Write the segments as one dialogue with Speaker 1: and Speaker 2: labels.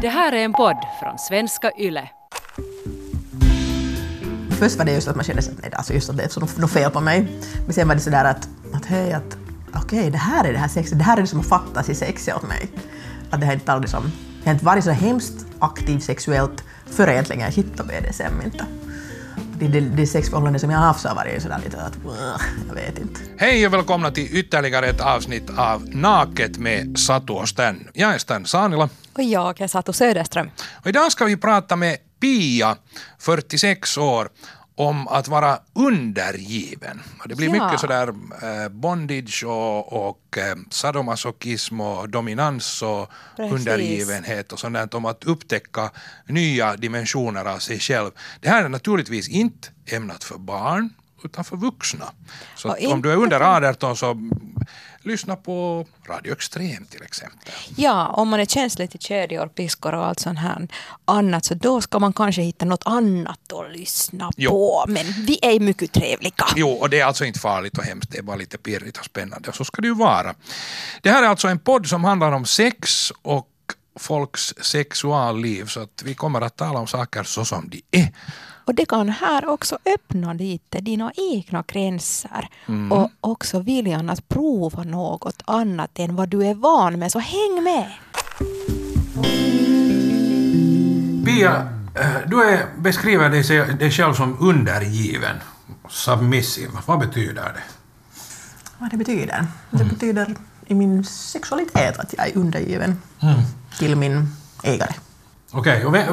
Speaker 1: Det här är en podd från svenska YLE.
Speaker 2: Först var det just att man kände att alltså just att det är något fel på mig. Men sen var det sådär att, att hej, att okej, okay, det här är det här sexet, det här är liksom det som fattas i sexet åt mig. Att det har inte, liksom, jag har inte varit så hemskt aktiv sexuellt förrän egentligen jag hittade BDSM inte. Det, det, det sexförhållande som jag har haft så har varit sådär lite att jag vet inte.
Speaker 3: Hej och välkomna till ytterligare ett avsnitt av Naket med Satu och Stan. Jag är Stan Sanila.
Speaker 4: Och jag är Satu Söderström.
Speaker 3: Och idag ska vi prata med Pia, 46 år, om att vara undergiven. Det blir ja. mycket sådär eh, bondage och, och eh, sadomasochism och dominans och Precis. undergivenhet och sånt om att upptäcka nya dimensioner av sig själv. Det här är naturligtvis inte ämnat för barn utan för vuxna. Så om du är under 18 så lyssna på Radio Extrem till exempel.
Speaker 4: Ja, om man är känslig till kedjor, piskor och allt sånt här annat så då ska man kanske hitta något annat att lyssna jo. på. Men vi är mycket trevliga.
Speaker 3: Jo, och det är alltså inte farligt och hemskt, det är bara lite pirrigt och spännande och så ska det ju vara. Det här är alltså en podd som handlar om sex och folks sexualliv så att vi kommer att tala om saker så som de är.
Speaker 4: Och det kan här också öppna lite dina egna gränser mm. och också viljan att prova något annat än vad du är van med. Så häng med!
Speaker 3: Pia, eh, du är, beskriver dig, dig själv som undergiven, submissive. Vad betyder det?
Speaker 2: Vad det betyder? Mm. Det betyder i min sexualitet att jag är undergiven mm. till min ägare.
Speaker 3: Okej, okay.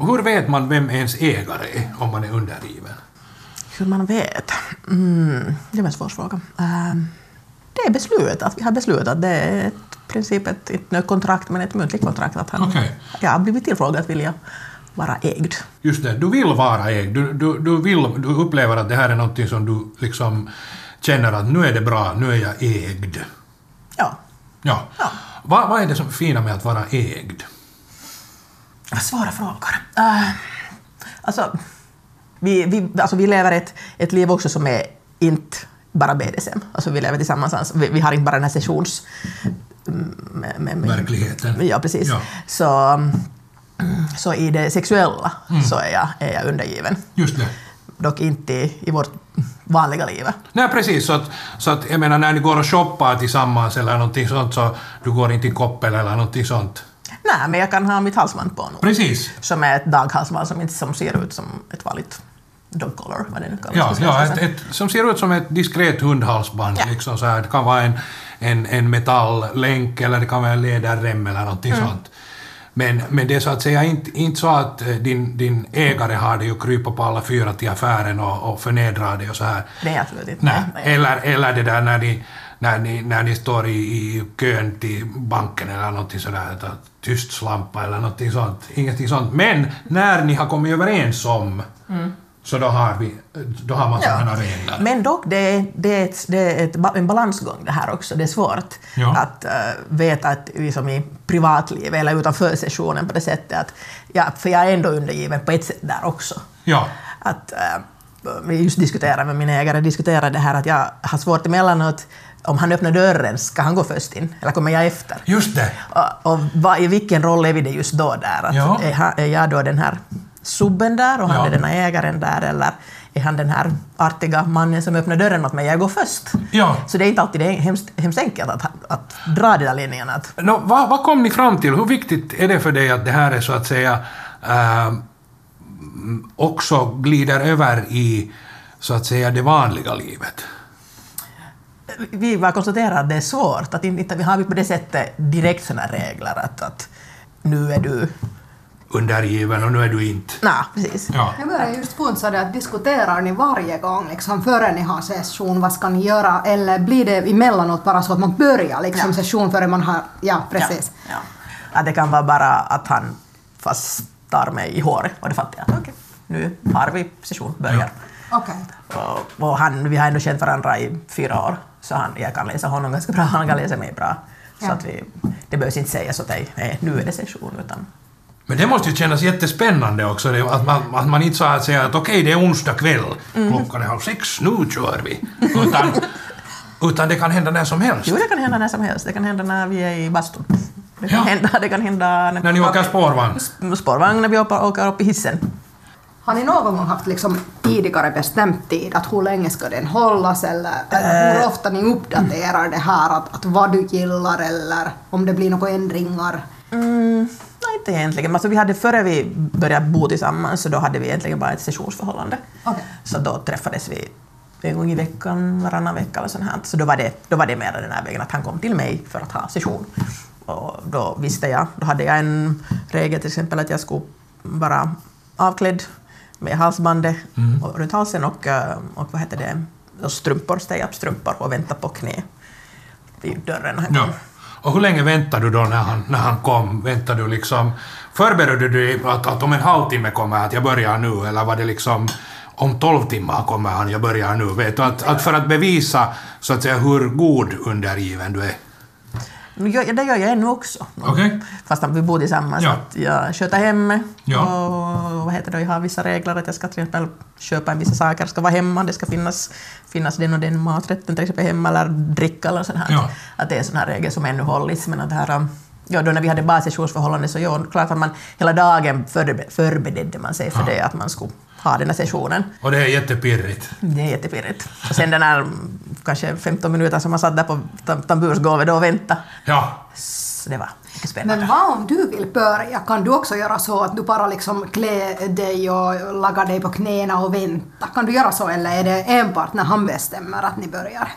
Speaker 3: hur vet man vem ens ägare är om man är undergiven?
Speaker 2: Hur man vet? Mm, det var en svår fråga. Uh, det är beslutat. Vi har beslutat. Det är ett princip ett, ett kontrakt, men ett muntligt kontrakt. Att han, okay. Jag har blivit tillfrågad att vilja vara ägd.
Speaker 3: Just det, du vill vara ägd. Du, du, du, vill, du upplever att det här är någonting som du liksom känner att nu är det bra, nu är jag ägd.
Speaker 2: Ja.
Speaker 3: ja. ja. Vad, vad är det som är fina med att vara ägd?
Speaker 2: Svåra frågor. Uh, alltså, vi, vi, alltså, vi lever ett, ett liv också som är inte bara BDSM. Alltså, vi lever tillsammans. Vi, vi har inte bara den här sessions...
Speaker 3: Med, med, med, Verkligheten.
Speaker 2: Ja, precis. Ja. Så, så i det sexuella mm. så är jag, är jag undergiven.
Speaker 3: Just det.
Speaker 2: Dock inte i vårt vanliga liv.
Speaker 3: Nej, precis. Så att, så att, jag menar, när ni går och shoppar tillsammans eller någonting sånt, så du går inte i koppel eller någonting sånt?
Speaker 2: Nej, men jag kan ha mitt halsband på nu.
Speaker 3: Precis.
Speaker 2: Som är ett daghalsband som, inte, som ser ut som ett vanligt dog collar, vad det nu
Speaker 3: kallas. Ja, ja ett, ett, som ser ut som ett diskret hundhalsband. Ja. Liksom så här. Det kan vara en, en, en metalllänk eller det kan vara en läderrem eller någonting mm. sånt. Men, men det är så att säga inte, inte så att eh, din, din ägare har dig och krypa på alla fyra till affären och, och förnedra dig och så här.
Speaker 2: Nej, absolut inte.
Speaker 3: Nej. Eller, eller det där när ni när ni, när ni står i, i kön till banken eller någonting sådär, tyst slampa eller någonting sånt. Ingenting sånt. Men när ni har kommit överens om mm. så då har, vi, då har man ja. sådana regler.
Speaker 2: Men dock, det är, det är, ett, det är ett, en balansgång det här också. Det är svårt ja. att uh, veta att liksom i privatlivet eller utanför sessionen på det sättet att, ja, för jag är ändå undergiven på ett sätt där också.
Speaker 3: Ja.
Speaker 2: Att, uh, vi just diskuterade med min ägare, diskuterade det här att jag har svårt emellanåt om han öppnar dörren, ska han gå först in eller kommer jag efter?
Speaker 3: Just det.
Speaker 2: Och, och vad, i vilken roll är vi det just då där? Att ja. är, är, jag då den här subben där och han ja. är den här ägaren där eller är han den här artiga mannen som öppnar dörren åt mig, jag går först.
Speaker 3: Ja.
Speaker 2: Så det är inte alltid det är hemskt, hemskt enkelt att, att dra de där linjerna. Att...
Speaker 3: No, vad, vad kom ni fram till? Hur viktigt är det för dig att det här är så att säga äh, också glider över i så att säga det vanliga livet?
Speaker 2: Vi bara konstaterar att det är svårt. Att inte, vi har vi på det sättet direkt sådana regler att, att nu är du
Speaker 3: undergiven och nu är du inte.
Speaker 2: Nej, precis.
Speaker 5: Ja. Jag börjar just funsa det att diskuterar ni varje gång liksom, före ni har session, vad ska ni göra? Eller blir det emellanåt bara så att man börjar liksom, ja. session före man har... Ja, precis.
Speaker 2: Ja. Ja. Att det kan vara bara att han fastar mig i håret och det fattar jag. Okay. nu har vi session, börjar.
Speaker 5: Ja. Okay.
Speaker 2: Och, och han, vi har ändå känt varandra i fyra år. Så han, jag kan läsa honom ganska bra, han kan läsa mig bra. Så att vi, det behövs inte sägas att nej, nu är det session, utan
Speaker 3: men det måste ju kännas jättespännande också, det, att, man, att man inte så att säga att okej, okay, det är onsdag kväll, mm. klockan är halv sex, nu kör vi. Utan, utan det kan hända när som helst.
Speaker 2: Jo, det kan hända när som helst. Det kan hända när vi är i bastun. Det kan
Speaker 3: Ja.
Speaker 2: hända, det kan hända
Speaker 3: När ni åker spårvagn?
Speaker 2: spårvagn när vi åker upp i hissen.
Speaker 5: Har ni någon gång haft liksom tidigare bestämt tid, att hur länge ska den hållas eller, eller hur ofta ni uppdaterar det här, att, att vad du gillar eller om det blir några ändringar?
Speaker 2: Mm, nej, inte egentligen. Alltså, vi hade, före vi började bo tillsammans så då hade vi egentligen bara ett sessionsförhållande.
Speaker 5: Okej.
Speaker 2: Så då träffades vi en gång i veckan, varannan vecka eller sånt här. Så då var det, då var det mer den här vägen att han kom till mig för att ha session. Och då visste jag, då hade jag en regel till exempel att jag skulle vara avklädd med halsbandet och, runt halsen och, eh, och vad heter det, och strumpor, stay-up-strumpor och vänta på knä vid dörren. han
Speaker 3: Ja. Och hur länge väntade du då när han, när han kom? Väntade du liksom... Förberedde du dig att, att om en halvtimme kommer att jag börjar nu, eller var det liksom om tolv timmar kommer han, jag börjar nu? Vet du, att, att för att bevisa så att säga hur god undergiven du är.
Speaker 2: Jag- Det gör jag ännu också.
Speaker 3: Okej.
Speaker 2: Fast vi bor tillsammans.
Speaker 3: Ja.
Speaker 2: Att jag sköter hemmet
Speaker 3: Ja.
Speaker 2: och vad heter det, jag har vissa regler att jag ska till exempel köpa en vissa saker, ska vara hemma, det ska finnas, finnas den och den maträtten till exempel hemma eller dricka eller sånt här.
Speaker 3: Ja.
Speaker 2: Att det är en sån här regel som ännu hållits. Men att det här, um, ja, då när vi hade bassessionsförhållande så ja, klart att man hela dagen förbe- förberedde man sig för
Speaker 3: Ja.
Speaker 2: det, att man skulle ha den här sessionen.
Speaker 3: Och det är jättepirrigt.
Speaker 2: Det är jättepirrigt. Och sen den här kanske 15 minuter som man satt där på tam- tambursgolvet och väntade,
Speaker 3: Ja.
Speaker 2: så det var mycket spännande.
Speaker 5: Men vad om du vill börja? Kan du också göra så att du bara liksom klä dig och lagar dig på knäna och vänta? Kan du göra så eller är det enbart när han bestämmer att ni börjar?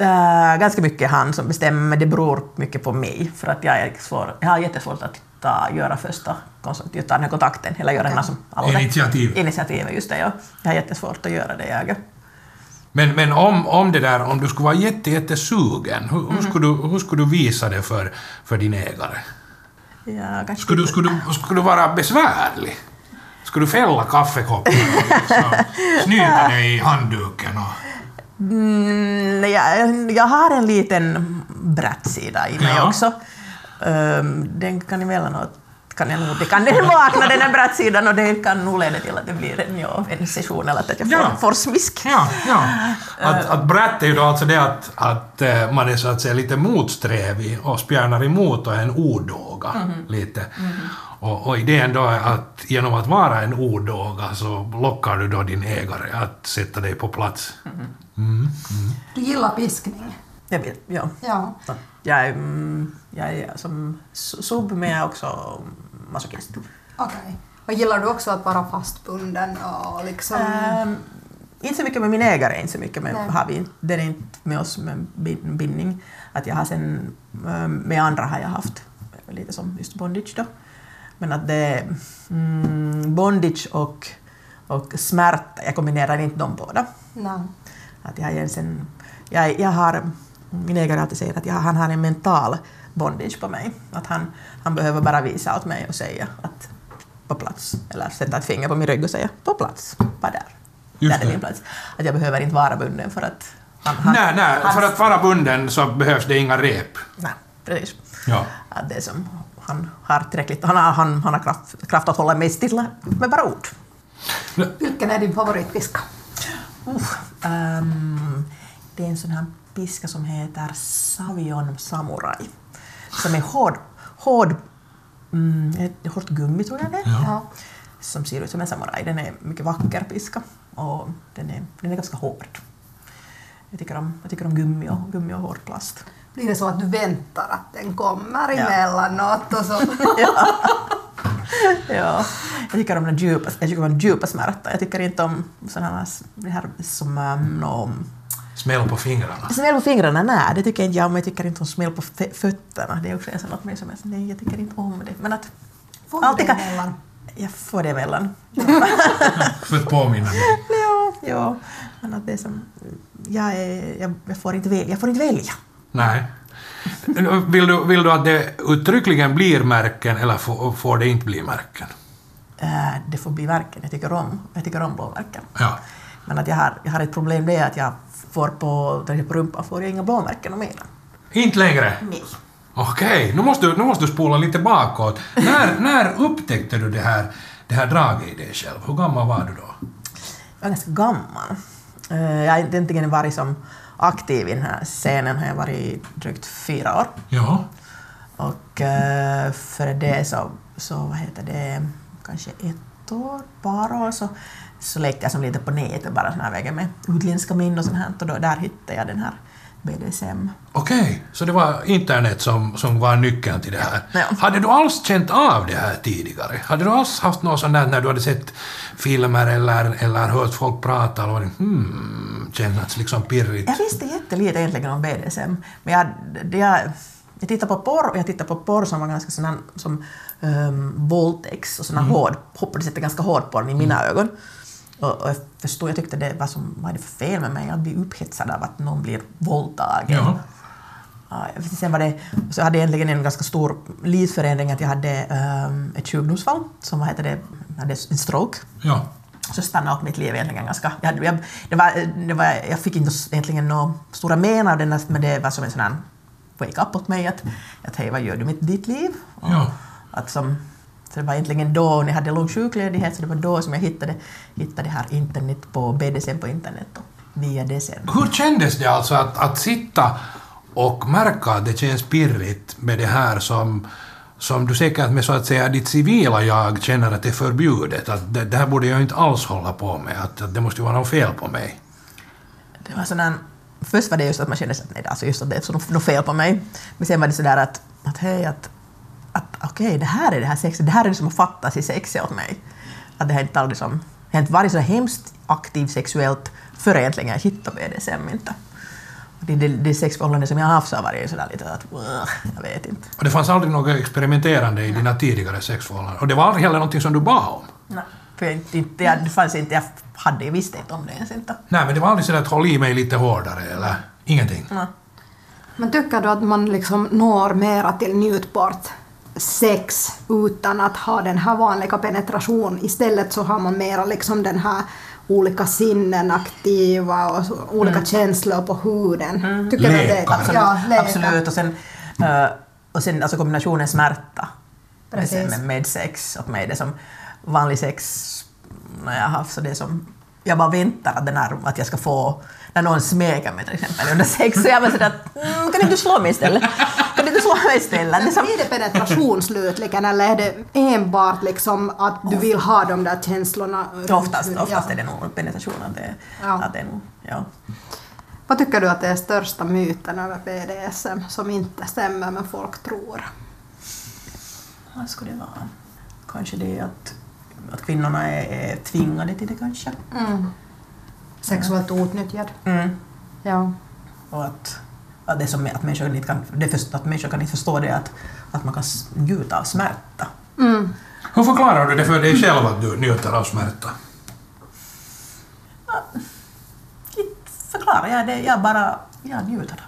Speaker 2: Uh, ganska mycket han som bestämmer, men det beror mycket på mig. För att jag, är svår, jag har jättesvårt att ta, göra första konsult- ta den här kontakten, eller göra den som alla.
Speaker 3: Initiativ.
Speaker 2: Initiativet, just det. Ja. Jag har jättesvårt att göra det jag.
Speaker 3: Men, men om, om det där, om du skulle vara jätte, jättesugen, hur,
Speaker 2: Mm.
Speaker 3: hur, skulle du, hur skulle du visa det för, för din ägare?
Speaker 2: Kanske
Speaker 3: Skulle du, skulle, du, skulle du vara besvärlig? Skulle du fälla kaffekoppen och liksom snyta dig i handduken? Och,
Speaker 2: Mm, jag, jag har en liten brattsida i mig
Speaker 3: Ja.
Speaker 2: också. Um, den kan emellanåt kan jag nog, det kan den vakna den här brattsidan och det kan nog leda till att det blir en, ja, en session eller att jag får,
Speaker 3: Ja.
Speaker 2: får smisk.
Speaker 3: ja, ja. Att, att bratt är ju då alltså det att, att eh, man är så att säga lite motsträvig och spjärnar emot och är en odåga. lite. Och, och idén då är att genom att vara en odåga så lockar du då din ägare att sätta dig på plats.
Speaker 5: Du gillar piskning?
Speaker 2: Jag vet, ja.
Speaker 5: Ja.
Speaker 2: Jag är, mm, jag är som su- sub, men jag är också masochist.
Speaker 5: Okej. Och gillar du också att vara fastbunden och liksom...
Speaker 2: Ehm, inte så mycket med min ägare, inte så mycket med,
Speaker 5: Nej.
Speaker 2: har vi, det är inte med oss med bin- bindning. Att jag har sen, ehm, med andra har jag haft lite som just bondage då. Men att det mm, bondage och, och smärta, jag kombinerar inte de båda.
Speaker 5: Nej.
Speaker 2: Att jag, egentligen, jag, jag har, min ägare alltid säger att jag, han har en mental bondage på mig. Att han, han behöver bara visa åt mig och säga att på plats. Eller sätta ett finger på min rygg och säga på plats, var där.
Speaker 3: Just
Speaker 2: där är
Speaker 3: det.
Speaker 2: min plats. Att jag behöver inte vara bunden för att han... han
Speaker 3: nej, nej, för att vara bunden så behövs det inga rep.
Speaker 2: Nej, precis.
Speaker 3: Ja.
Speaker 2: Att det är som, han har tillräckligt, han har, han, han har kraft, kraft att hålla mig stilla med bara ord.
Speaker 5: Vilken är din favoritpiska?
Speaker 2: Uh, ehm, det är en sån här piska som heter Savion Samurai. Som är hård, hård, mm, hårt gummi tror jag det är.
Speaker 5: Ja.
Speaker 2: Som ser ut som en samuraj. Den är mycket vacker piska och den är, den är ganska hård. Jag tycker om, jag tycker om gummi och, gummi och hård plast.
Speaker 5: Blir det så att du väntar att den kommer
Speaker 2: Ja.
Speaker 5: emellanåt och så...
Speaker 2: Ja, jag tycker om den djupa, jag tycker om den djupa smärtan. Jag tycker inte om sådana här, det här som um,
Speaker 3: Smäll på fingrarna.
Speaker 2: Smäll på fingrarna, nej, det tycker inte jag om. Jag tycker inte om smäll på fö- fötterna. Det är också en sån åt mig som är så, nej, jag tycker inte om det. Men att...
Speaker 5: Får
Speaker 2: alltid
Speaker 5: det
Speaker 2: kan-
Speaker 5: emellan?
Speaker 2: Jag får det emellan.
Speaker 3: För att påminna dig.
Speaker 2: ja, ja. Men att det är som... Jag, är, jag, jag, får inte välja, jag får inte välja.
Speaker 3: Nej. Vill du, vill du att det uttryckligen blir märken eller får, får det inte bli märken?
Speaker 2: Äh, det får bli verken. Jag tycker om, jag tycker om blåmärken.
Speaker 3: Ja.
Speaker 2: Men att jag har, jag har ett problem det är att jag får på, till exempel på rumpan får jag inga blåmärken och mera.
Speaker 3: Inte längre?
Speaker 2: Nej.
Speaker 3: Okej, nu, måste du, nu måste du spola lite bakåt. När, när upptäckte du det här, det här draget i dig själv? Hur gammal var du då?
Speaker 2: Jag är ganska gammal. Eh, Jag har egentligen varit som aktiv i den här scenen har jag varit i drygt fyra år.
Speaker 3: Ja.
Speaker 2: Och eh, före det så, så, vad heter det, kanske ett år, par år så, så lekte jag som lite på nätet bara såna här vägar med utländska minnen och sånt här och då, där hittade jag den här BDSM.
Speaker 3: Okej, så det var internet som, som var nyckeln till det här.
Speaker 2: Ja.
Speaker 3: Hade du alls känt av det här tidigare? Hade du alls haft något sånt där när du hade sett filmer eller, eller hört folk prata och varit hmm, känns liksom pirrigt?
Speaker 2: Jag visste jättelite egentligen om BDSM, men jag, det, jag, jag tittade på porr och jag tittade på porr som var ganska sån här, som um, våldtäkts och sån här hård, på det sättet ganska hård porr i mina ögon. Och, och jag förstod, jag tyckte det var som, vad är det för fel med mig? Jag blir upphetsad av att någon blir våldtagen.
Speaker 3: Ja.
Speaker 2: Ja, sen var det, så hade jag egentligen en ganska stor livsförändring att jag hade um, ett sjukdomsfall som vad heter det, hade en stroke.
Speaker 3: Ja.
Speaker 2: Så stannade upp mitt liv egentligen ganska... Jag, hade, jag, det var, det var, jag fick inte egentligen några stora men av det, men det var som en sån här wake-up åt mig att, att hej, vad gör du med ditt liv? Och
Speaker 3: Ja.
Speaker 2: Att som, så det var egentligen då, när jag hade lång sjukledighet, så det var då som jag hittade, hittade det här internet på BDSM på internet och via det sen.
Speaker 3: Hur kändes det alltså att, att sitta och märka att det känns pirrigt med det här som, som du säkert med så att säga ditt civila jag känner att det är förbjudet, att det, det här borde jag inte alls hålla på med, att, att det måste ju vara något fel på mig.
Speaker 2: Det var sån här, först var det just att man kände att nej, alltså just att det är något fel på mig. Men sen var det sådär att, att hej, att, att okej, det här är det här sexet, det här är det som har fattats i sexet åt mig. Att det har inte aldrig som, jag har inte varit så hemskt aktiv sexuellt förrän egentligen jag hittade BDSM inte. Och Det, det, det sexförhållande som jag har haft så har varit sådär lite att, "Ugh, jag vet inte.
Speaker 3: Och det fanns aldrig något experimenterande i dina tidigare sexförhållanden. Och det var aldrig heller någonting som du bad om.
Speaker 2: Nej. För jag, inte, jag, det fanns inte, jag hade, jag visste inte om det ens inte.
Speaker 3: Nej, men det var aldrig så att håll i mig lite hårdare eller ingenting.
Speaker 2: Nej.
Speaker 5: Men tycker du att man liksom når mera till njutbart sex utan att ha den här vanliga penetration? Istället så har man mera liksom den här olika sinnen aktiva och så, olika känslor på huden. Tycker du att det är ja.
Speaker 2: Absolut. Och sen, eh, och sen alltså kombinationen smärta med, med sex åt mig. Det som vanlig sex när jag har haft så det som jag bara väntar att, den här, att jag ska få när någon smeker mig till exempel under sex så jag bara sådär att mm, kan inte du slå mig istället? Kan du inte slå mig istället? Det är
Speaker 5: Men
Speaker 2: som,
Speaker 5: blir det penetration slutligen eller är det enbart liksom att du vill ha de där känslorna?
Speaker 2: oftast, oftast
Speaker 5: Ja.
Speaker 2: är det nog penetration. Att det,
Speaker 5: Ja.
Speaker 2: att det ja.
Speaker 5: Vad tycker du att det är största myten över BDSM som inte stämmer men folk tror?
Speaker 2: Vad skulle det vara? Kanske det att, att kvinnorna är, är tvingade till det kanske.
Speaker 5: Sexuellt utnyttjad?
Speaker 2: Mm.
Speaker 5: Ja.
Speaker 2: Och att, att det är som att människor inte kan, det först, att människor kan inte förstå det att, att man kan njuta av smärta.
Speaker 5: Mm.
Speaker 3: Hur förklarar du det för dig själv att du njuter av smärta?
Speaker 2: Inte förklarar jag det, jag bara jag njuter av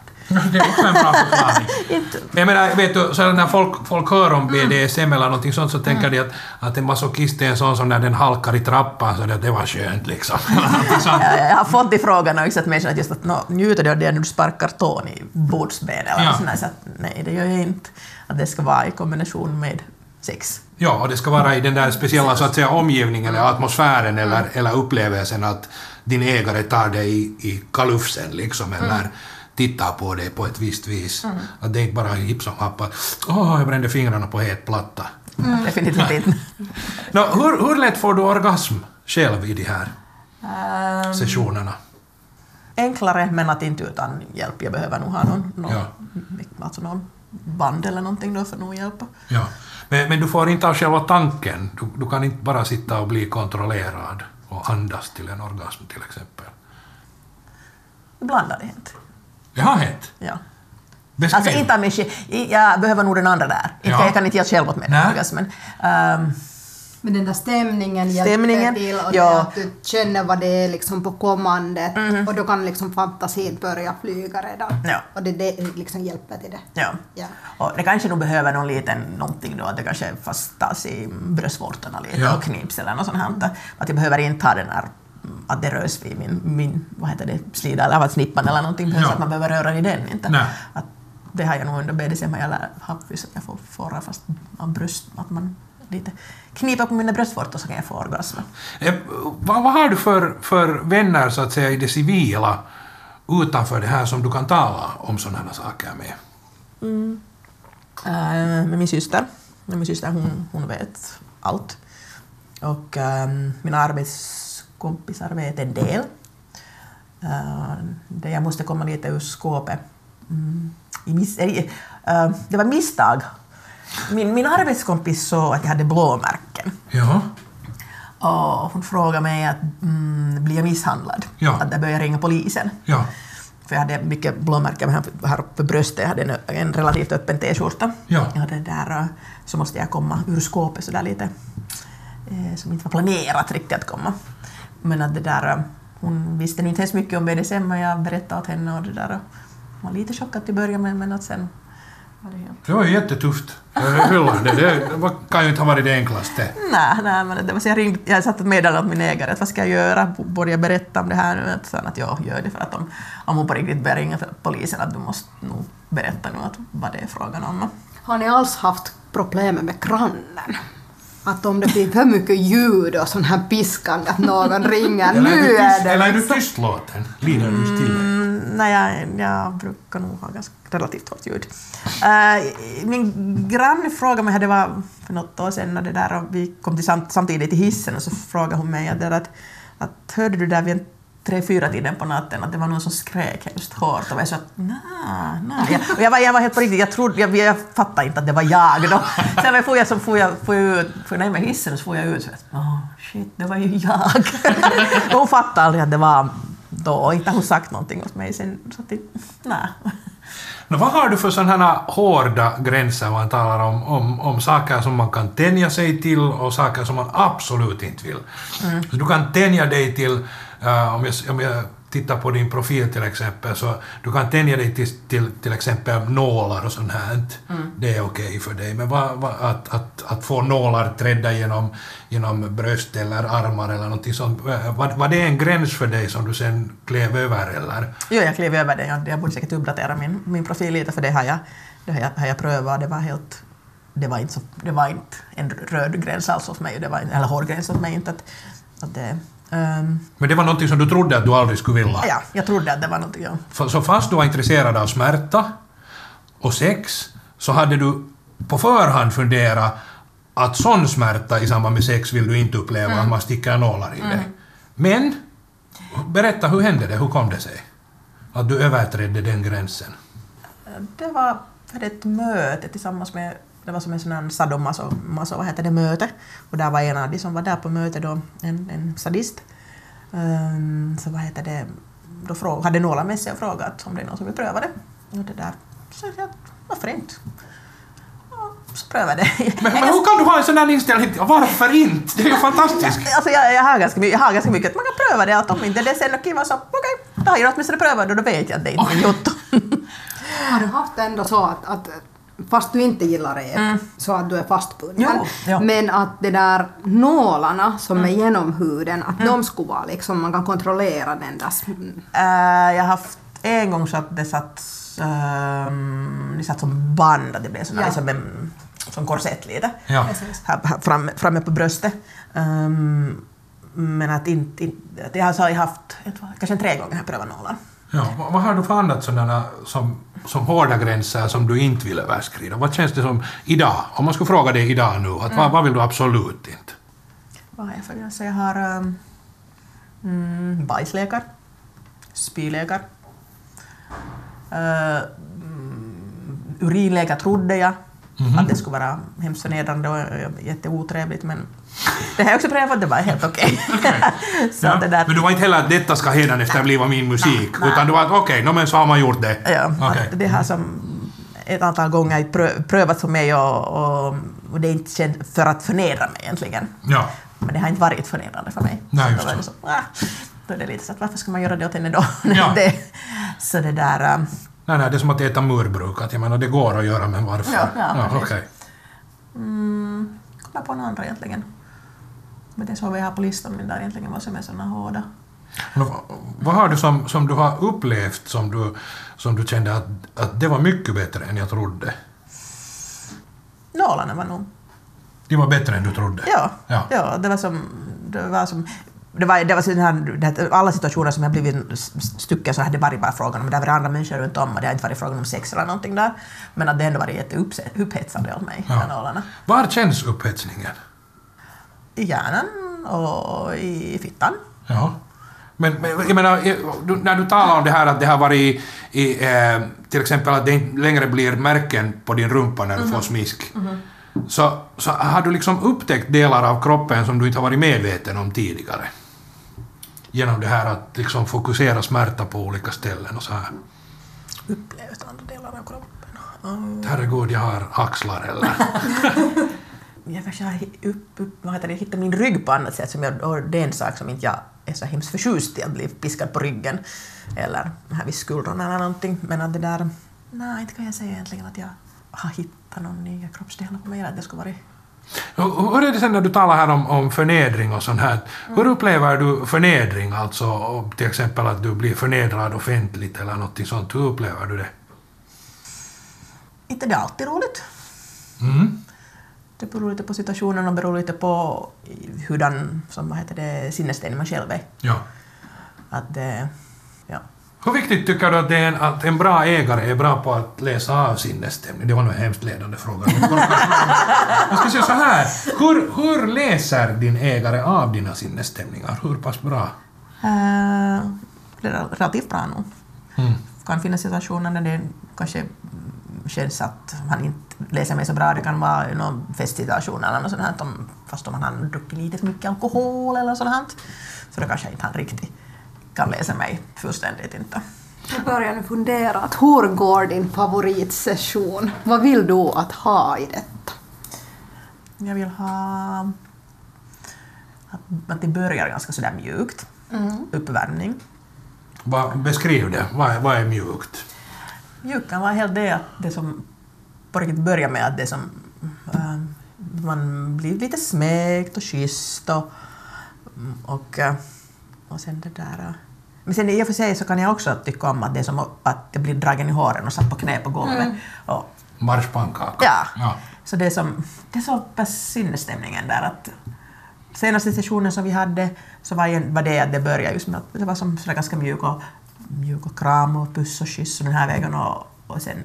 Speaker 2: det.
Speaker 3: Är också en bra förklaring. Men jag menar, vet du, så när folk, folk hör om BDSM eller någonting sånt så tänker de att, att en masochist är en sån som när den halkar i trappan så det, det var skönt liksom.
Speaker 2: Jag, har fått i frågan också att människor att just att nå, njuter du av det när du sparkar tån i bordsben eller
Speaker 3: Ja.
Speaker 2: sånt där, så att nej det gör jag inte. Att det ska vara i kombination med sex.
Speaker 3: Ja, och det ska vara i den där speciella så att säga omgivningen, eller atmosfären eller, eller upplevelsen att din ägare tar dig i, i kalufsen liksom, eller tittar på dig på ett visst vis. Att det är inte bara hipp som happ att åh, jag brände fingrarna på het platta.
Speaker 2: Definitivt inte.
Speaker 3: Nå, hur, hur lätt får du orgasm själv i de här
Speaker 2: Ehm,
Speaker 3: sessionerna?
Speaker 2: enklare, men att inte utan hjälp. Jag behöver nog ha någon, någon,
Speaker 3: Ja.
Speaker 2: alltså någon band eller någonting då för att nog hjälpa.
Speaker 3: Ja. Men, men du får inte av själva tanken. Du, du kan inte bara sitta och bli kontrollerad och andas till en orgasm till exempel.
Speaker 2: Ibland har det hänt.
Speaker 3: Det har hänt.
Speaker 2: Ja.
Speaker 3: Beskriv.
Speaker 2: Alltså inte av mig själv. Jag behöver nog den andra där. Inte,
Speaker 3: Ja.
Speaker 2: Jag kan inte ge själv åt mig orgasmen. Um,
Speaker 5: Men den där stämningen hjälper
Speaker 2: Stämningen,
Speaker 5: till och
Speaker 2: ja.
Speaker 5: det att du känner vad det är liksom på kommandet och då kan liksom fantasin börja flyga redan.
Speaker 2: Ja.
Speaker 5: Och det, det liksom hjälper till det.
Speaker 2: ja.
Speaker 5: Ja.
Speaker 2: Och det kanske nog behöver någon liten någonting då, att det kanske fastas i bröstvårtorna lite
Speaker 3: Ja.
Speaker 2: och knips eller något sånt här. Att jag behöver inte ha den här att det rörs vid min, min vad heter det, slida eller vad, snippan eller någonting,
Speaker 3: Ja.
Speaker 2: så att man behöver röra i den inte.
Speaker 3: Nej.
Speaker 2: Att det har jag nog under BDSM har jag lär- haft just att jag får, får fast av bröst, att man lite kniper på mina bröstvårtor så kan jag få orgasmer.
Speaker 3: Eh, Vad, vad har du för, för vänner så att säga i det civila utanför det här som du kan tala om sådana här saker med?
Speaker 2: Eh, med min syster. Min syster hon, hon vet allt. Och um, mina arbetskompisar vet en del. Uh, det jag måste komma lite ur skåpet. Mm, i miss, uh, det var misstag. Min, min arbetskompis såg att jag hade blåmärken.
Speaker 3: Ja.
Speaker 2: Och hon frågade mig att mm, blir jag misshandlad?
Speaker 3: Ja.
Speaker 2: Att jag började ringa polisen.
Speaker 3: Ja.
Speaker 2: För jag hade mycket blåmärken här, här uppe på bröstet. Jag hade en, en relativt öppen t-skjorta.
Speaker 3: Ja.
Speaker 2: Och det där, så måste jag komma ur skåpet så där lite, eh, som inte var planerat riktigt att komma. Men att det där, eh, hon visste nu inte ens mycket om BDSM men jag berättade åt henne och det där, eh, hon var lite chockad till början men, men att sen var det helt...
Speaker 3: Det var ju jättetufft. Jag hyllar det. Det var- kan ju inte ha varit det enklaste.
Speaker 2: Nej, nej, men det var så jag ringde, jag satt och meddelade åt min ägare att vad ska jag göra? Borde jag berätta om det här nu? Han att jag gör det för att om, om hon på riktigt börjar ringa för polisen att du måste nog berätta nu att vad det är frågan om.
Speaker 5: Har ni alls haft problem med grannen? Att om det blir för mycket ljud och sån här piskande att någon ringer,
Speaker 3: är
Speaker 5: nu är
Speaker 3: tyst,
Speaker 5: det
Speaker 3: eller är du
Speaker 5: liksom-
Speaker 3: tystlåten? Lider du stilla?
Speaker 2: Mm, nej, jag, jag brukar nog ha ganska relativt hårt ljud. Eh, min granne frågade mig, det var för något år sedan, när det där, och vi kom till samt, samtidigt till hissen och så frågade hon mig att, att, att hörde du där vid en tre, fyra tiden på natten att det var någon som skrek hemskt hårt och jag sa att nej, nej. Jag, och jag, var, jag var helt på riktigt, jag, trodde, jag, jag fattade inte att det var jag då. Sen får jag, så jag, jag ut, får jag med hissen och så får jag ut så att oh, shit, det var ju jag. och hon fattade aldrig att det var då och inte hon sagt någonting åt mig sen. Så att, nej.
Speaker 3: Nå, vad har du för sådana hårda gränser man talar om, om, om saker som man kan tänja sig till och saker som man absolut inte vill? Så du kan tänja dig till, eh, om, jag, om jag tittar på din profil till exempel, så du kan tänja dig till till, till exempel nålar och sånt här. Det är okej för dig. Men vad, vad, att, att, att få nålar trädda genom, genom bröst eller armar eller någonting sånt, eh, var, var det en gräns för dig som du sen klev över eller?
Speaker 2: Jo, jag klev över det. Jag, jag borde säkert uppdatera min, min profil lite för det har jag, det har jag, har jag prövat. Det var helt... Det var inte, så, det var inte en röd gräns alls hos mig, det var, eller hård gräns hos mig. Inte att, att det, ehm,
Speaker 3: Men det var någonting som du trodde att du aldrig skulle vilja?
Speaker 2: ja, jag trodde att det var någonting. Ja.
Speaker 3: Så fast du var intresserad av smärta och sex så hade du på förhand funderat att sån smärta i samband med sex vill du inte uppleva, att man sticker nålar i det. Men, berätta hur hände det? Hur kom det sig? Att du överträdde den gränsen?
Speaker 2: Det var hade ett möte tillsammans med det var som en sån här sadomaso, maso, vad heter det, möte. Och där var en av de som var där på mötet då, en, en sadist. Ehm, så vad heter det, då fråg, hade några med sig och frågat om det är någon som vill pröva det. Och det där, så jag, varför inte? Så prövade jag.
Speaker 3: Men, men hur kan du ha en sån där inställning? Varför inte? Det är ju fantastiskt!
Speaker 2: Alltså jag, jag, har ganska mycket, jag har ganska mycket att man kan pröva det, att om inte det sen kiva så okej, då har jag åtminstone prövat det och då vet jag att det inte är jotto.
Speaker 5: Har du haft ändå så att, att fast du inte gillar det, så att du är fastbunden,
Speaker 2: Jo, ja.
Speaker 5: men att det där nålarna som är genom huden, att de skulle vara liksom, man kan kontrollera den där...
Speaker 2: Eh, jag har haft en gång så att det satt, um, det satt som band, att det blev sån
Speaker 5: Ja.
Speaker 2: liksom en, som korsett lite.
Speaker 3: Ja.
Speaker 2: Här, här framme, framme på bröstet. Ehm, men att inte, inte jag har haft, jag tror, kanske tre gånger jag prövat nålar.
Speaker 3: Ja, vad, har du för annat sådana som, som hårda gränser som du inte vill överskrida? Vad känns det som idag? Om man skulle fråga dig idag nu, att vad, vad vill du absolut inte?
Speaker 2: Vad har jag för gränser? Jag har um, mm, bajslekar, spylekar, uh, mm, urinlekar trodde jag att det skulle vara hemskt förnedrande och jätteotrevligt men det har jag också prövat, det var helt okej. Så
Speaker 3: Ja,
Speaker 2: det där,
Speaker 3: Men du var inte heller att detta ska hädanefter bliva min musik,
Speaker 2: Nej.
Speaker 3: utan du var att okej, no, men så har man gjort det.
Speaker 2: Ja, att det har som ett antal gånger prö- prövats för mig och, och, och det är inte känt för att förnedra mig egentligen.
Speaker 3: Ja.
Speaker 2: Men det har inte varit förnedrande för mig.
Speaker 3: Nej,
Speaker 2: Så
Speaker 3: just
Speaker 2: då, var det
Speaker 3: så.
Speaker 2: så, ah, då är det lite så att varför ska man göra det åt henne då?
Speaker 3: Ja.
Speaker 2: det, så det där... um,
Speaker 3: Nej, nej, det är som att äta murbruk, att jag menar, det går att göra, men varför?
Speaker 2: Ja, ja, precis.
Speaker 3: okej.
Speaker 2: Mm, kommer på några andra egentligen. Det är så vi har på listan, men där egentligen vad som är såna hårda.
Speaker 3: Men vad- har du som, som du har upplevt som du, som du kände att, att det var mycket bättre än jag trodde?
Speaker 2: Nålarna var nog...
Speaker 3: Det var bättre än du trodde?
Speaker 2: Ja,
Speaker 3: Ja.
Speaker 2: ja. det var som... Det var som det var, det var sån här, det, här- alla situationer som jag blivit s- stucken så hade det varit bara frågan om, det varit andra människor runt om och det har inte varit frågan om sex eller någonting där. Men att det ändå varit jätteupphetsande åt mig,
Speaker 3: Ja.
Speaker 2: de här nålarna.
Speaker 3: Var känns upphetsningen?
Speaker 2: I hjärnan och i fittan.
Speaker 3: Ja. Men, men jag menar, eh, du, när du talar om det här att det har varit i, i, eh, till exempel att det inte längre blir märken på din rumpa när du får smisk. Så, så har du liksom upptäckt delar av kroppen som du inte har varit medveten om tidigare? Genom det här att liksom fokusera smärta på olika ställen och så här.
Speaker 2: Upplevt andra delar av kroppen.
Speaker 3: Herregud, jag har axlar eller...
Speaker 2: Jag kanske har upp, upp, vad heter det, hittat min rygg på annat sätt. Som jag, och det är en sak som inte jag är så hemskt förtjust i, att bli piskad på ryggen. Eller här vid skuldrorna eller någonting. Men att det där... Nej, inte kan jag säga egentligen att jag har hittat någon nya kroppsdelar på mig. eller Att det skulle.
Speaker 3: Och Hur är det sen när du talar här om, om förnedring och sånt här? Hur upplever du förnedring, alltså till exempel att du blir förnedrad offentligt eller något sånt? Hur upplever du det?
Speaker 2: Inte det är alltid roligt.
Speaker 3: Mm.
Speaker 2: Det beror lite på situationen och beror lite på hurdan som, vad heter det, sinnesstämning man själv är.
Speaker 3: Ja.
Speaker 2: Att det... Ja.
Speaker 3: Hur viktigt tycker du att, det är en, att en bra ägare är bra på att läsa av sinnesstämning? Det var nog en hemskt ledande fråga. Jag ska säga så här, hur, hur läser din ägare av dina sinnesstämningar? Hur pass bra?
Speaker 2: Uh, det relativt bra nog.
Speaker 3: Mm.
Speaker 2: kan finnas situationer när det kanske känns att han inte läser mig så bra. Det kan vara i någon festsituation eller något sånt här, om, fast om han har druckit lite för mycket alkohol eller sånt här. Så då kanske inte han riktigt kan läsa mig fullständigt inte.
Speaker 5: Jag börjar nu fundera, att hur går din favoritsession? Vad vill du att ha i detta?
Speaker 2: Jag vill ha att, att det börjar ganska sådär mjukt. Uppvärmning.
Speaker 3: Va, beskriv det. Vad är, vad är mjukt?
Speaker 2: Mjukt kan vara helt det att det som på riktigt börjar med att det som äh, man blir lite smekt och kysst och, och, äh, och sen det där äh. men sen i och för sig så kan jag också tycka om att det är som att jag blir dragen i håren och satt på knä på golvet. Och,
Speaker 3: Marschpannkaka?
Speaker 2: ja.
Speaker 3: ja.
Speaker 2: Så det är som, det är så pass sinnesstämningen där att senaste sessionen som vi hade så var, var det att det började just med att det var som sådär ganska mjuk och, mjuk och kram och puss och kyss och den här vägen och, och sen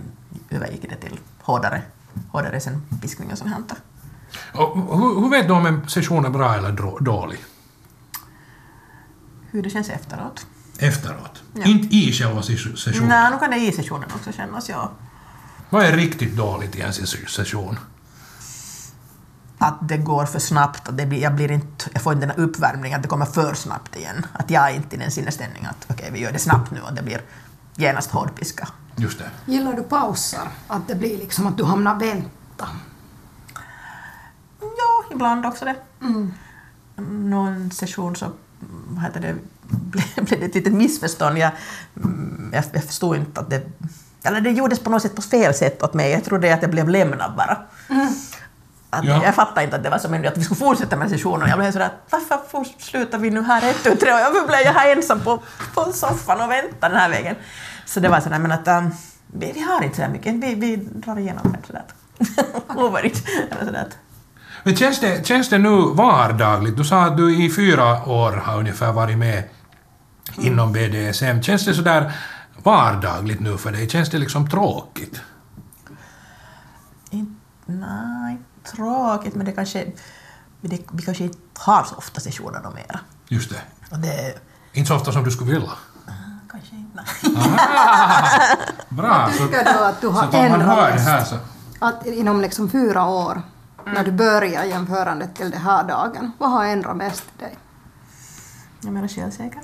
Speaker 2: övergick det till hårdare, hårdare sen piskning och sånt här.
Speaker 3: Och hur, hur vet du om en session är bra eller dålig?
Speaker 2: Hur det känns efteråt.
Speaker 3: Efteråt?
Speaker 2: Ja.
Speaker 3: Inte i själva ses- sessionen?
Speaker 2: Nej, nu kan det i sessionen också kännas, ja.
Speaker 3: Vad är riktigt dåligt i en ses- session?
Speaker 2: Att det går för snabbt, att det blir, jag, blir inte, jag får inte den här uppvärmningen, att det kommer för snabbt igen. Att jag är inte i den sinnesstämningen att okej, vi gör det snabbt nu och det blir genast hårdpiska.
Speaker 3: Just det.
Speaker 5: Gillar du pauser? Att det blir liksom att du hamnar vänta?
Speaker 2: Ja, ibland också det. Någon session så vad heter det, blev blev det ett litet missförstånd. Jag, mm, jag, jag förstod inte att det... Eller det gjordes på något sätt på fel sätt åt mig. Jag trodde att jag blev lämnad bara. Att
Speaker 3: Ja.
Speaker 2: Jag fattade inte att det var så men att vi skulle fortsätta med sessionen. Jag blev sådär, varför får- slutar vi nu här ett, tu, tre? Och jag blev jag här ensam på, på soffan och väntade den här vägen. Så det var sådär, men att um, vi, vi har inte så mycket, vi, vi drar igenom det sådär. Over it. Eller sådär.
Speaker 3: Men känns det, känns det nu vardagligt? Du sa att du i fyra år har ungefär varit med inom BDSM. Känns det sådär vardagligt nu för dig? Känns det liksom tråkigt?
Speaker 2: In, nej, tråkigt, men det kanske... Det, vi kanske inte har så ofta sessioner då mera.
Speaker 3: Just det.
Speaker 2: Och det...
Speaker 3: Inte så ofta som du skulle vilja.
Speaker 2: Kanske inte.
Speaker 3: Aha! Bra! Så,
Speaker 5: Tycker du att du har
Speaker 3: hör det
Speaker 5: ändrat
Speaker 3: här
Speaker 5: mest?
Speaker 3: så...
Speaker 5: Att inom liksom fyra år, när du börjar jämförandet till den här dagen, vad har ändrat mest i dig?
Speaker 2: Jag menar självsäker.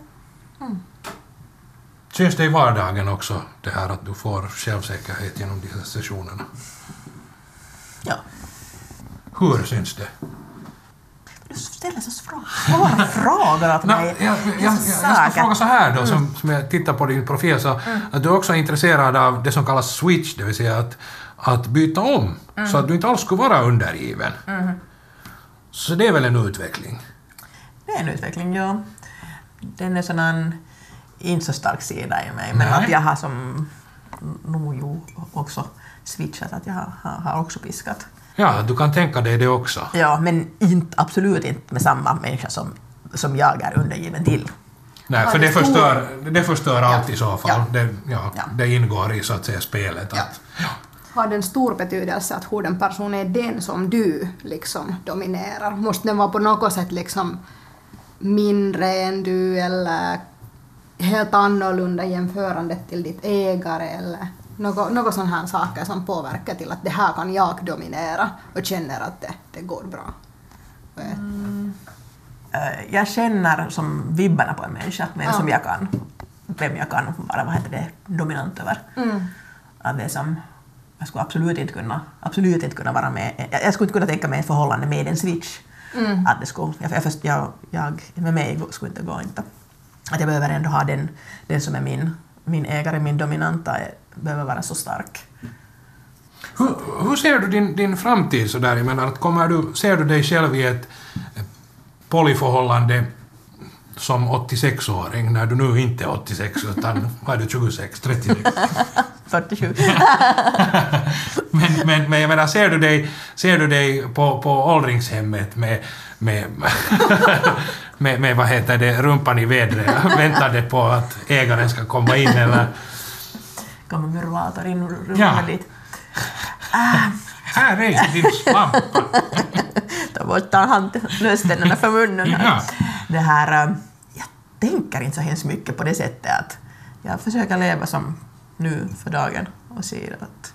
Speaker 3: Syns det i vardagen också, det här att du får självsäkerhet genom de här sessionerna?
Speaker 2: Ja.
Speaker 3: Hur syns det?
Speaker 2: Du ställer så. Svåra frågor åt mig.
Speaker 3: jag, jag, jag, jag ska fråga så här då, som, som jag tittar på din profil, så att du också är intresserad av det som kallas switch, det vill säga att, att byta om, så att du inte alls skulle vara undergiven. Så det är väl en utveckling?
Speaker 2: Det är en utveckling, ja. Den är sån en inte så stark sida i mig, men
Speaker 3: Nej.
Speaker 2: att jag har som nog ju också switchat, att jag har, har, har också piskat.
Speaker 3: Ja, du kan tänka dig det också.
Speaker 2: Ja, men inte, absolut inte med samma människa som som jag är undergiven till.
Speaker 3: Nej,
Speaker 5: Ja,
Speaker 3: för
Speaker 5: det
Speaker 3: förstör, det förstör allt i så fall.
Speaker 5: Ja.
Speaker 3: Det, ja,
Speaker 5: Ja.
Speaker 3: det ingår i så att säga spelet.
Speaker 5: Ja.
Speaker 3: Att,
Speaker 5: Har det en stor betydelse att hur den personen är den som du liksom dominerar? Måste den vara på något sätt liksom mindre än du eller helt annorlunda jämförande till ditt ägare eller något, något sådana här saker som påverkar till att det här kan jag dominera och känner att det, det går bra. Och jag-
Speaker 2: känner som vibbarna på en människa, vem
Speaker 5: Ja.
Speaker 2: som jag kan, vem jag kan vara vad heter det, dominant över. Att det som, jag skulle absolut inte kunna, absolut inte kunna vara med, jag, jag skulle inte kunna tänka mig ett förhållande med en switch. Att det skulle, jag, jag, jag, jag, med mig skulle inte gå inte. Att jag behöver ändå ha den, den som är min, min ägare, min dominanta, eh, behöver vara så stark.
Speaker 3: hur, hur ser du din, din framtid så där? Jag menar, kommer du, ser du dig själv i ett ett polyförhållande som 86-åring när du nu inte är 86 utan vad är du, 26, 36?
Speaker 2: 47.
Speaker 3: Men, men, men jag menar, ser du dig, ser du dig på, på åldringshemmet med, med, med, med vad heter det, rumpan i vädret, väntande på att ägaren ska komma in eller...
Speaker 2: Kommer med rullator in och rullar
Speaker 3: Ja.
Speaker 2: dit.
Speaker 3: Här är din svamp!
Speaker 2: ta bort handlöständerna för munnen.
Speaker 3: Ja.
Speaker 2: Det här, eh, jag tänker inte så hemskt mycket på det sättet att jag försöker leva som nu för dagen och ser att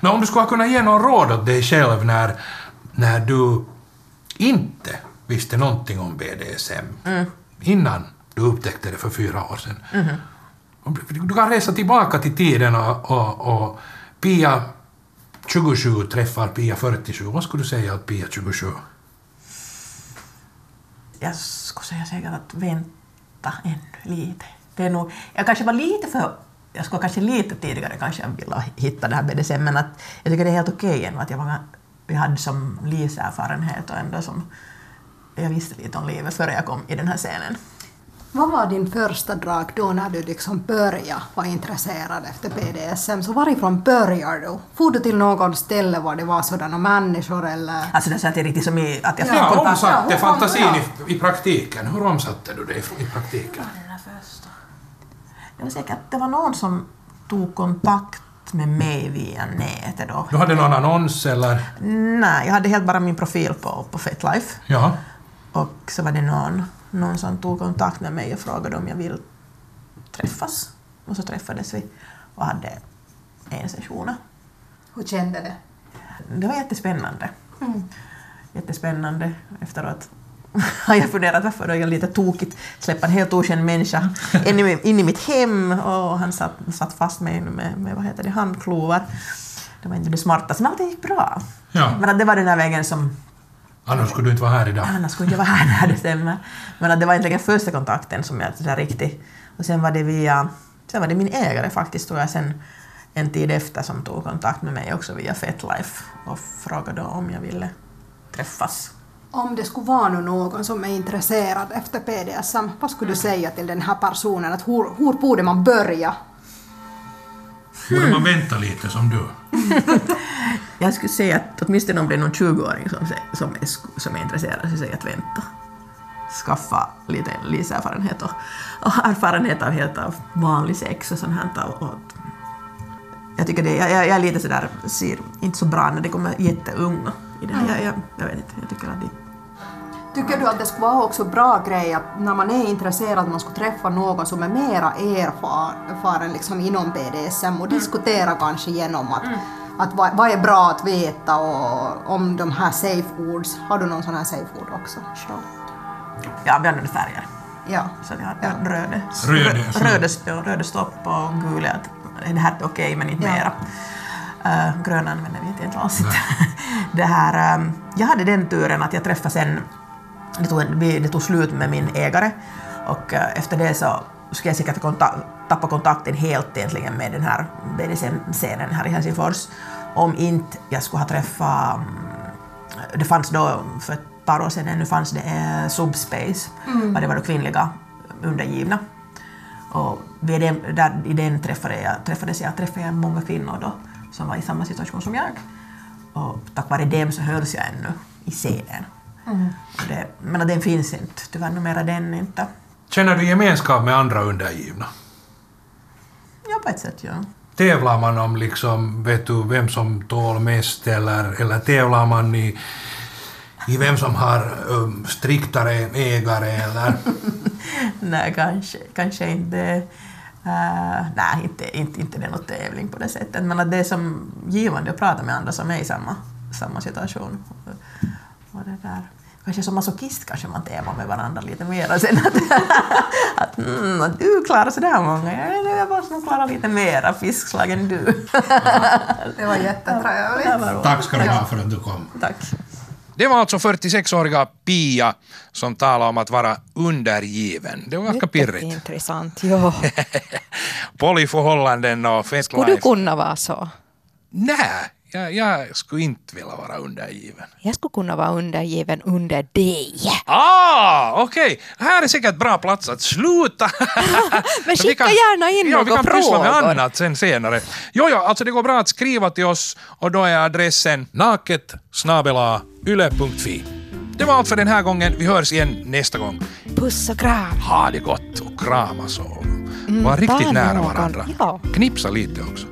Speaker 3: Nå, om du skulle kunna ge någon råd åt dig själv när, när du inte visste någonting om BDSM innan du upptäckte det för fyra år sedan. Om Du kan resa tillbaka till tiden och, och, och Pia 27 träffar Pia 47. Vad skulle du säga åt Pia 27?
Speaker 2: jag skulle säga säkert att vänta ännu lite. Det är nog, jag kanske var lite för jag skulle kanske lite tidigare kanske vilja hitta det här BDSM, men att jag tycker det är helt okej ändå att jag, var, jag hade som livserfarenhet och ändå som jag visste lite om livet före jag kom i den här scenen.
Speaker 5: Vad var din första drag då när du liksom började vara intresserad efter BDSM? Så varifrån började du? For du till någon ställe var det var sådana människor eller?
Speaker 2: Alltså det satt riktigt som i att jag
Speaker 5: Ja,
Speaker 2: fick
Speaker 3: Ja,
Speaker 2: kontakt
Speaker 3: omsatte
Speaker 5: Ja, hur
Speaker 3: fantasin
Speaker 5: fan-
Speaker 3: i, i praktiken. Hur omsatte du det i, i praktiken?
Speaker 2: Det var säkert att det var någon som tog kontakt med mig via nätet då.
Speaker 3: Du hade någon annons eller?
Speaker 2: Nej, jag hade helt bara min profil på, på FetLife.
Speaker 3: Ja.
Speaker 2: Och så var det någon, någon som tog kontakt med mig och frågade om jag vill träffas. Och så träffades vi och hade en session.
Speaker 5: Hur kände det?
Speaker 2: Det var jättespännande. Jättespännande. Efteråt har jag funderat varför det är lite tokigt släppa en helt okänd människa in i, in i mitt hem och han satt, satt fast mig med, med vad heter det, handklovar. Det var inte det smartaste, men allt gick bra.
Speaker 3: Ja.
Speaker 2: Men att det var den här vägen som
Speaker 3: Annars skulle du inte vara här idag.
Speaker 2: annars skulle jag inte vara här när det stämmer. Men att det var egentligen första kontakten som jag sådär riktigt... Och sen var det via... Sen var det min ägare faktiskt, tror jag, sen en tid efter som tog kontakt med mig också via FetLife och frågade om jag ville träffas.
Speaker 5: Om det skulle vara någon som är intresserad efter BDSM, vad skulle du säga till den här personen? Att hur, hur borde man börja?
Speaker 3: Borde man vänta lite som du?
Speaker 2: Jag skulle säga att åtminstone om det är någon 20-åring som, sä- som, är, sk- som är intresserad så säger jag att vänta. Skaffa lite livserfarenhet och, och erfarenhet av helt av vanlig sex och sånt här. Och, och, jag tycker det, jag, jag jag är lite sådär, ser inte så bra när det kommer jätteunga i det här. Jag, jag, jag vet inte, jag tycker att det
Speaker 5: Tycker du att det skulle vara också bra grej att när man är intresserad att man skulle träffa någon som är mera erfaren liksom inom BDSM och diskutera kanske genom att, att vad, vad är bra att veta och om de här safe words. Har du någon sån här safe word också?
Speaker 2: Ja, vi använder färger.
Speaker 5: Ja.
Speaker 2: Så vi har ja. röde,
Speaker 3: Röde, så-
Speaker 2: röde, stopp och gula. Att det här är okej, men inte
Speaker 5: Ja.
Speaker 2: mera. Uh, gröna använder vi inte alls. det här, ehm, jag hade den turen att jag träffade sen, det tog, det tog slut med min ägare och eh, efter det så skulle jag säkert konta, tappa kontakten helt egentligen med den här BDSM-scenen här i Helsingfors om inte jag skulle ha träffat mm, det fanns då för ett par år sedan ännu fanns det eh, Subspace, mm. det var då kvinnliga undergivna. Och vid den, där, i den träffade jag, träffades jag, träffade jag många kvinnor då, som var i samma situation som jag. Och tack vare dem så hölls jag ännu i scenen. Det, men den finns inte, tyvärr numera den inte.
Speaker 3: Känner du gemenskap med andra undergivna?
Speaker 2: Ja, på ett sätt ja.
Speaker 3: Tävlar man om liksom, vet du, vem som tål mest eller, eller tävlar man i, i vem som har um, striktare ägare eller?
Speaker 2: nej, kanske, kanske inte. Uh, nej, inte, inte, inte det är någon tävling på det sättet. Men att det är som givande att prata med andra som är i samma, samma situation. Och det där. Kanske som masochist kanske man tävlar med varandra lite mer. Sen att, att, mm, du klarar sådär många, jag, jag måste nog klara lite mera fiskslag än du.
Speaker 5: Det var jättetrevligt.
Speaker 3: Tack ska du ha för att du kom.
Speaker 2: Tack.
Speaker 3: Det var alltså 46-åriga Pia som talade om att vara undergiven. Det var ganska pirrigt.
Speaker 4: Intressant, ja.
Speaker 3: Polyförhållanden och fett
Speaker 4: Skulle du kunna vara så?
Speaker 3: Nej, jag, jag skulle inte vilja vara undergiven.
Speaker 4: Jag skulle kunna vara undergiven under dig.
Speaker 3: Ah, okej. Här är säkert bra plats att sluta.
Speaker 4: Men
Speaker 3: vi
Speaker 4: skicka gärna in
Speaker 3: ja, vi
Speaker 4: några
Speaker 3: kan pyssla med
Speaker 4: frågor.
Speaker 3: annat sen senare. Jo, jo, alltså det går bra att skriva till oss och då är adressen naket yle.fi. Det var allt för den här gången. Vi hörs igen nästa gång.
Speaker 4: Puss och kram.
Speaker 3: Ha det gott och kramas och
Speaker 4: Mm,
Speaker 3: var riktigt
Speaker 4: ta
Speaker 3: nära
Speaker 4: någon.
Speaker 3: varandra.
Speaker 4: Ja.
Speaker 3: Knipsa lite också.